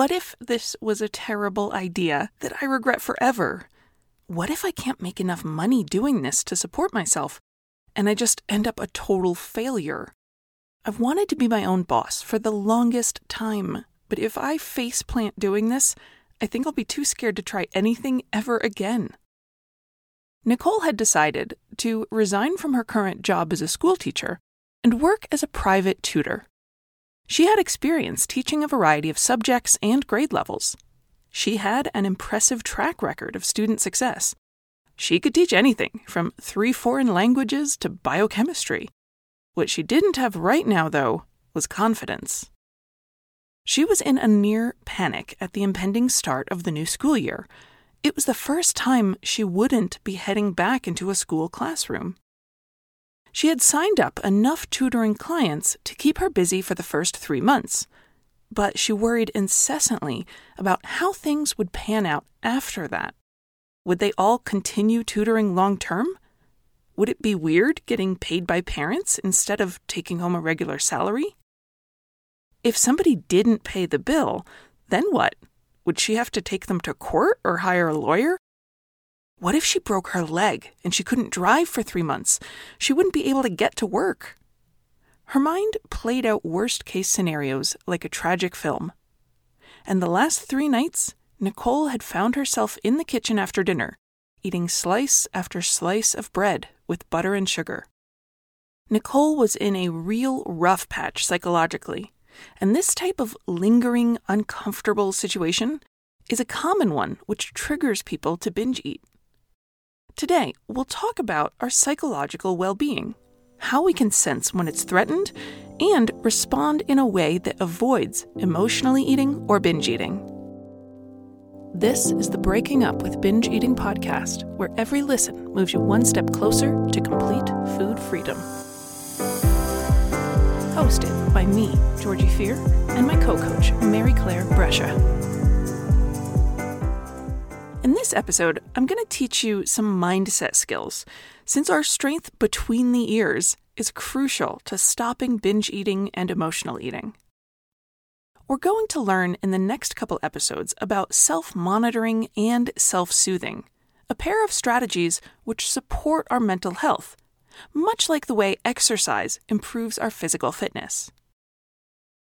What if this was a terrible idea that I regret forever? What if I can't make enough money doing this to support myself and I just end up a total failure? I've wanted to be my own boss for the longest time, but if I face plant doing this, I think I'll be too scared to try anything ever again. Nicole had decided to resign from her current job as a schoolteacher and work as a private tutor. She had experience teaching a variety of subjects and grade levels. She had an impressive track record of student success. She could teach anything from three foreign languages to biochemistry. What she didn't have right now, though, was confidence. She was in a near panic at the impending start of the new school year. It was the first time she wouldn't be heading back into a school classroom. She had signed up enough tutoring clients to keep her busy for the first three months, but she worried incessantly about how things would pan out after that. Would they all continue tutoring long term? Would it be weird getting paid by parents instead of taking home a regular salary? If somebody didn't pay the bill, then what? Would she have to take them to court or hire a lawyer? What if she broke her leg and she couldn't drive for three months? She wouldn't be able to get to work. Her mind played out worst case scenarios like a tragic film. And the last three nights, Nicole had found herself in the kitchen after dinner, eating slice after slice of bread with butter and sugar. Nicole was in a real rough patch psychologically, and this type of lingering, uncomfortable situation is a common one which triggers people to binge eat. Today, we'll talk about our psychological well being, how we can sense when it's threatened, and respond in a way that avoids emotionally eating or binge eating. This is the Breaking Up with Binge Eating podcast, where every listen moves you one step closer to complete food freedom. Hosted by me, Georgie Fear, and my co coach, Mary Claire Brescia. In this episode, I'm going to teach you some mindset skills, since our strength between the ears is crucial to stopping binge eating and emotional eating. We're going to learn in the next couple episodes about self monitoring and self soothing, a pair of strategies which support our mental health, much like the way exercise improves our physical fitness.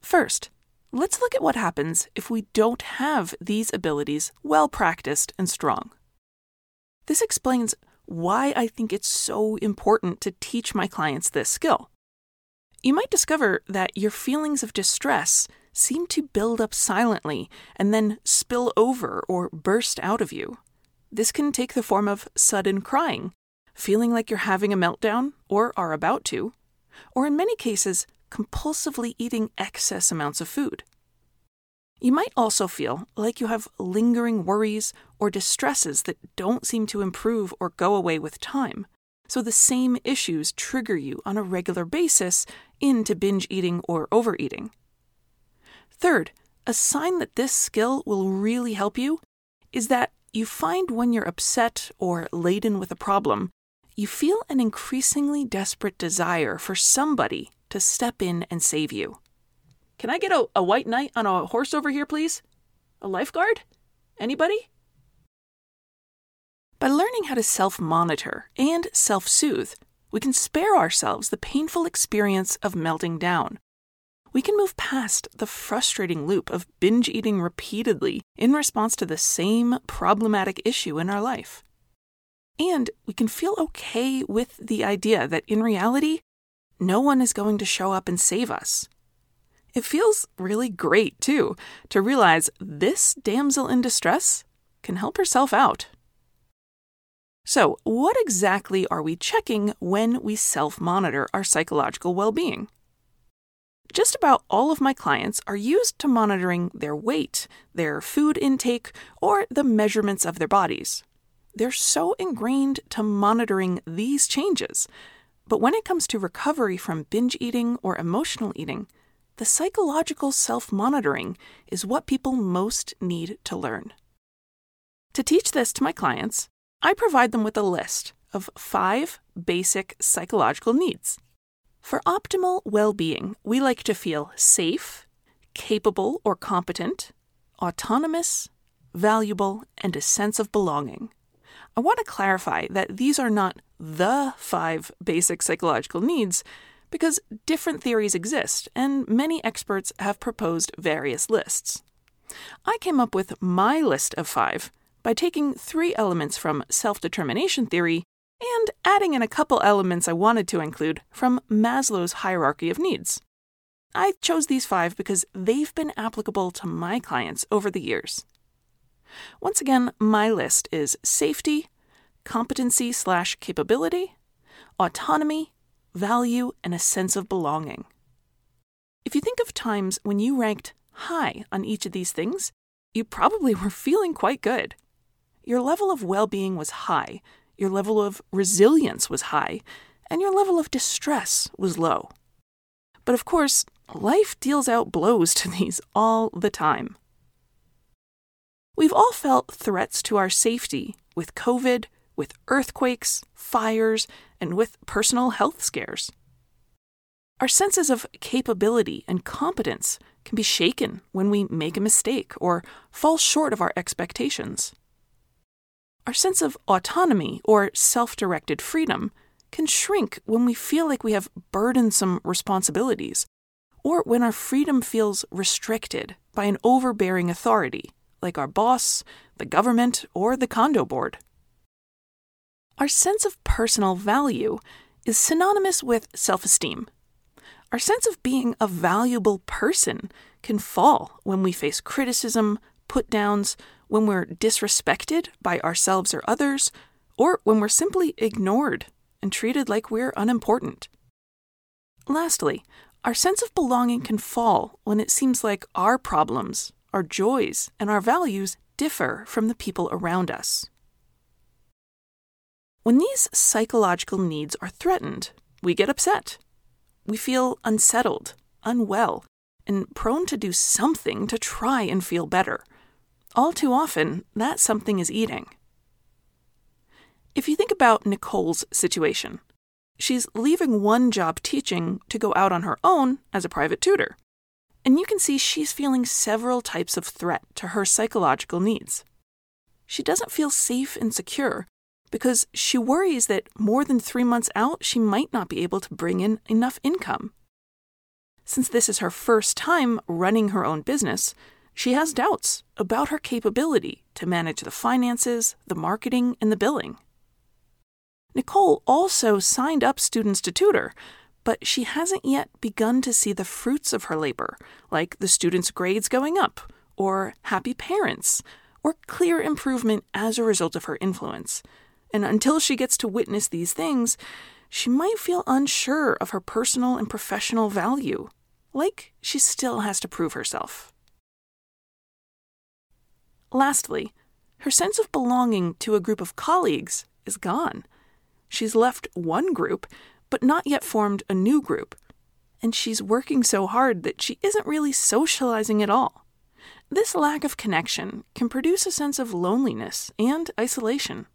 First, Let's look at what happens if we don't have these abilities well practiced and strong. This explains why I think it's so important to teach my clients this skill. You might discover that your feelings of distress seem to build up silently and then spill over or burst out of you. This can take the form of sudden crying, feeling like you're having a meltdown or are about to, or in many cases, compulsively eating excess amounts of food. You might also feel like you have lingering worries or distresses that don't seem to improve or go away with time. So the same issues trigger you on a regular basis into binge eating or overeating. Third, a sign that this skill will really help you is that you find when you're upset or laden with a problem, you feel an increasingly desperate desire for somebody to step in and save you. Can I get a, a white knight on a horse over here, please? A lifeguard? Anybody? By learning how to self monitor and self soothe, we can spare ourselves the painful experience of melting down. We can move past the frustrating loop of binge eating repeatedly in response to the same problematic issue in our life. And we can feel okay with the idea that in reality, no one is going to show up and save us. It feels really great, too, to realize this damsel in distress can help herself out. So, what exactly are we checking when we self monitor our psychological well being? Just about all of my clients are used to monitoring their weight, their food intake, or the measurements of their bodies. They're so ingrained to monitoring these changes but when it comes to recovery from binge eating or emotional eating, the psychological self monitoring is what people most need to learn. To teach this to my clients, I provide them with a list of five basic psychological needs. For optimal well being, we like to feel safe, capable or competent, autonomous, valuable, and a sense of belonging. I want to clarify that these are not the five basic psychological needs because different theories exist and many experts have proposed various lists. I came up with my list of five by taking three elements from self determination theory and adding in a couple elements I wanted to include from Maslow's hierarchy of needs. I chose these five because they've been applicable to my clients over the years. Once again, my list is safety, competency slash capability, autonomy, value, and a sense of belonging. If you think of times when you ranked high on each of these things, you probably were feeling quite good. Your level of well being was high, your level of resilience was high, and your level of distress was low. But of course, life deals out blows to these all the time. We've all felt threats to our safety with COVID, with earthquakes, fires, and with personal health scares. Our senses of capability and competence can be shaken when we make a mistake or fall short of our expectations. Our sense of autonomy or self directed freedom can shrink when we feel like we have burdensome responsibilities or when our freedom feels restricted by an overbearing authority, like our boss, the government, or the condo board. Our sense of personal value is synonymous with self esteem. Our sense of being a valuable person can fall when we face criticism, put downs, when we're disrespected by ourselves or others, or when we're simply ignored and treated like we're unimportant. Lastly, our sense of belonging can fall when it seems like our problems, our joys, and our values differ from the people around us. When these psychological needs are threatened, we get upset. We feel unsettled, unwell, and prone to do something to try and feel better. All too often, that something is eating. If you think about Nicole's situation, She's leaving one job teaching to go out on her own as a private tutor. And you can see she's feeling several types of threat to her psychological needs. She doesn't feel safe and secure because she worries that more than three months out, she might not be able to bring in enough income. Since this is her first time running her own business, she has doubts about her capability to manage the finances, the marketing, and the billing. Nicole also signed up students to tutor, but she hasn't yet begun to see the fruits of her labor, like the students' grades going up, or happy parents, or clear improvement as a result of her influence. And until she gets to witness these things, she might feel unsure of her personal and professional value, like she still has to prove herself. Lastly, her sense of belonging to a group of colleagues is gone. She's left one group, but not yet formed a new group. And she's working so hard that she isn't really socializing at all. This lack of connection can produce a sense of loneliness and isolation.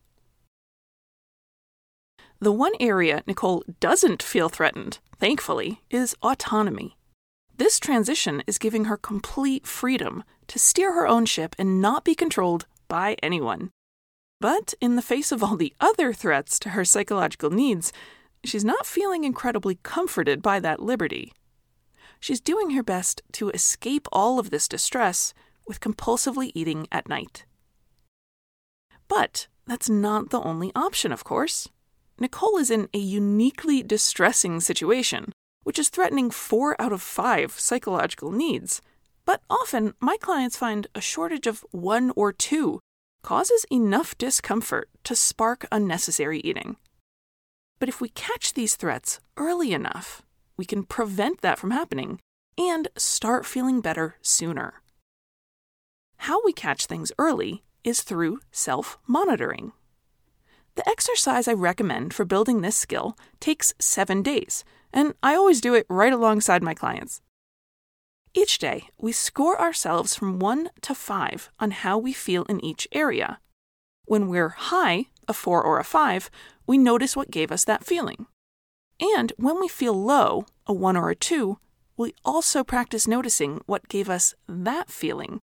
The one area Nicole doesn't feel threatened, thankfully, is autonomy. This transition is giving her complete freedom to steer her own ship and not be controlled by anyone. But in the face of all the other threats to her psychological needs, she's not feeling incredibly comforted by that liberty. She's doing her best to escape all of this distress with compulsively eating at night. But that's not the only option, of course. Nicole is in a uniquely distressing situation, which is threatening four out of five psychological needs. But often, my clients find a shortage of one or two causes enough discomfort to spark unnecessary eating. But if we catch these threats early enough, we can prevent that from happening and start feeling better sooner. How we catch things early is through self monitoring. The exercise I recommend for building this skill takes seven days, and I always do it right alongside my clients. Each day, we score ourselves from 1 to 5 on how we feel in each area. When we're high, a 4 or a 5, we notice what gave us that feeling. And when we feel low, a 1 or a 2, we also practice noticing what gave us that feeling.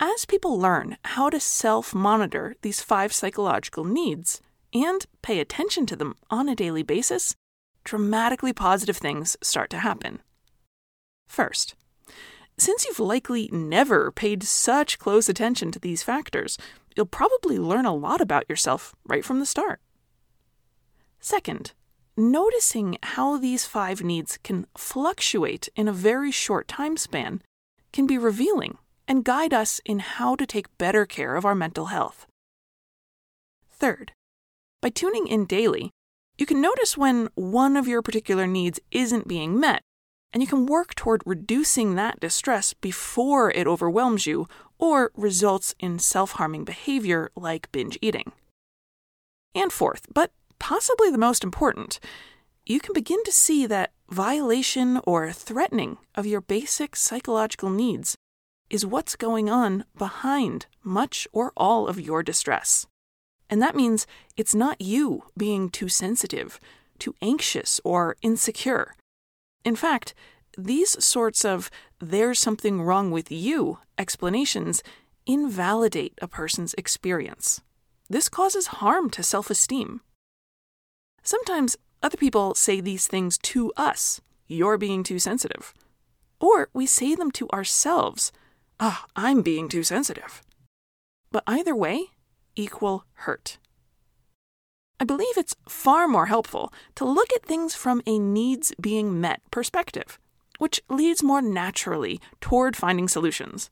As people learn how to self monitor these five psychological needs and pay attention to them on a daily basis, dramatically positive things start to happen. First, since you've likely never paid such close attention to these factors, you'll probably learn a lot about yourself right from the start. Second, noticing how these five needs can fluctuate in a very short time span can be revealing and guide us in how to take better care of our mental health. Third, by tuning in daily, you can notice when one of your particular needs isn't being met, and you can work toward reducing that distress before it overwhelms you or results in self harming behavior like binge eating. And fourth, but possibly the most important, you can begin to see that violation or threatening of your basic psychological needs is what's going on behind much or all of your distress. And that means it's not you being too sensitive, too anxious, or insecure. In fact, these sorts of there's something wrong with you explanations invalidate a person's experience. This causes harm to self esteem. Sometimes other people say these things to us you're being too sensitive. Or we say them to ourselves ah, oh, I'm being too sensitive. But either way, equal hurt. I believe it's far more helpful to look at things from a needs being met perspective, which leads more naturally toward finding solutions.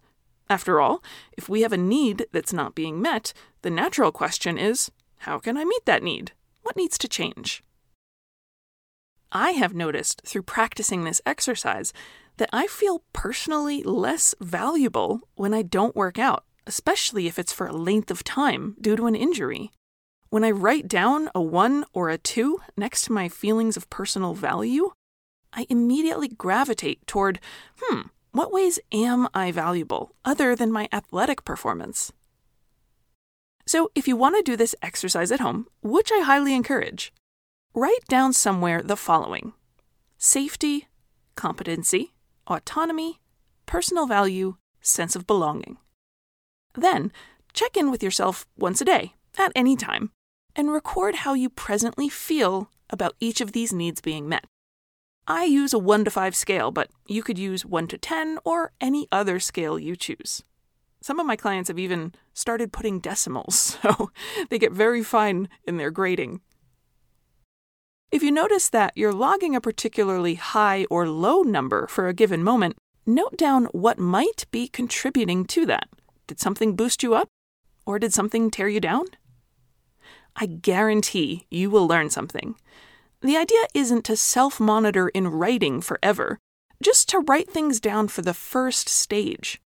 After all, if we have a need that's not being met, the natural question is how can I meet that need? What needs to change? I have noticed through practicing this exercise that I feel personally less valuable when I don't work out, especially if it's for a length of time due to an injury. When I write down a 1 or a 2 next to my feelings of personal value, I immediately gravitate toward, hmm, what ways am I valuable other than my athletic performance? So, if you want to do this exercise at home, which I highly encourage, write down somewhere the following safety, competency, autonomy, personal value, sense of belonging. Then, check in with yourself once a day, at any time, and record how you presently feel about each of these needs being met. I use a 1 to 5 scale, but you could use 1 to 10 or any other scale you choose. Some of my clients have even started putting decimals, so they get very fine in their grading. If you notice that you're logging a particularly high or low number for a given moment, note down what might be contributing to that. Did something boost you up? Or did something tear you down? I guarantee you will learn something. The idea isn't to self monitor in writing forever, just to write things down for the first stage.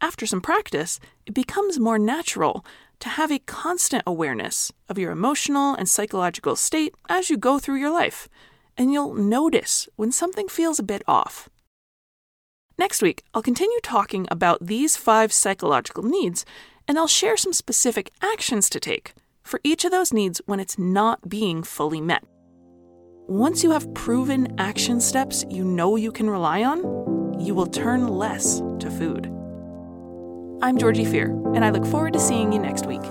After some practice, it becomes more natural to have a constant awareness of your emotional and psychological state as you go through your life, and you'll notice when something feels a bit off. Next week, I'll continue talking about these five psychological needs, and I'll share some specific actions to take for each of those needs when it's not being fully met. Once you have proven action steps you know you can rely on, you will turn less to food. I'm Georgie Fear, and I look forward to seeing you next week.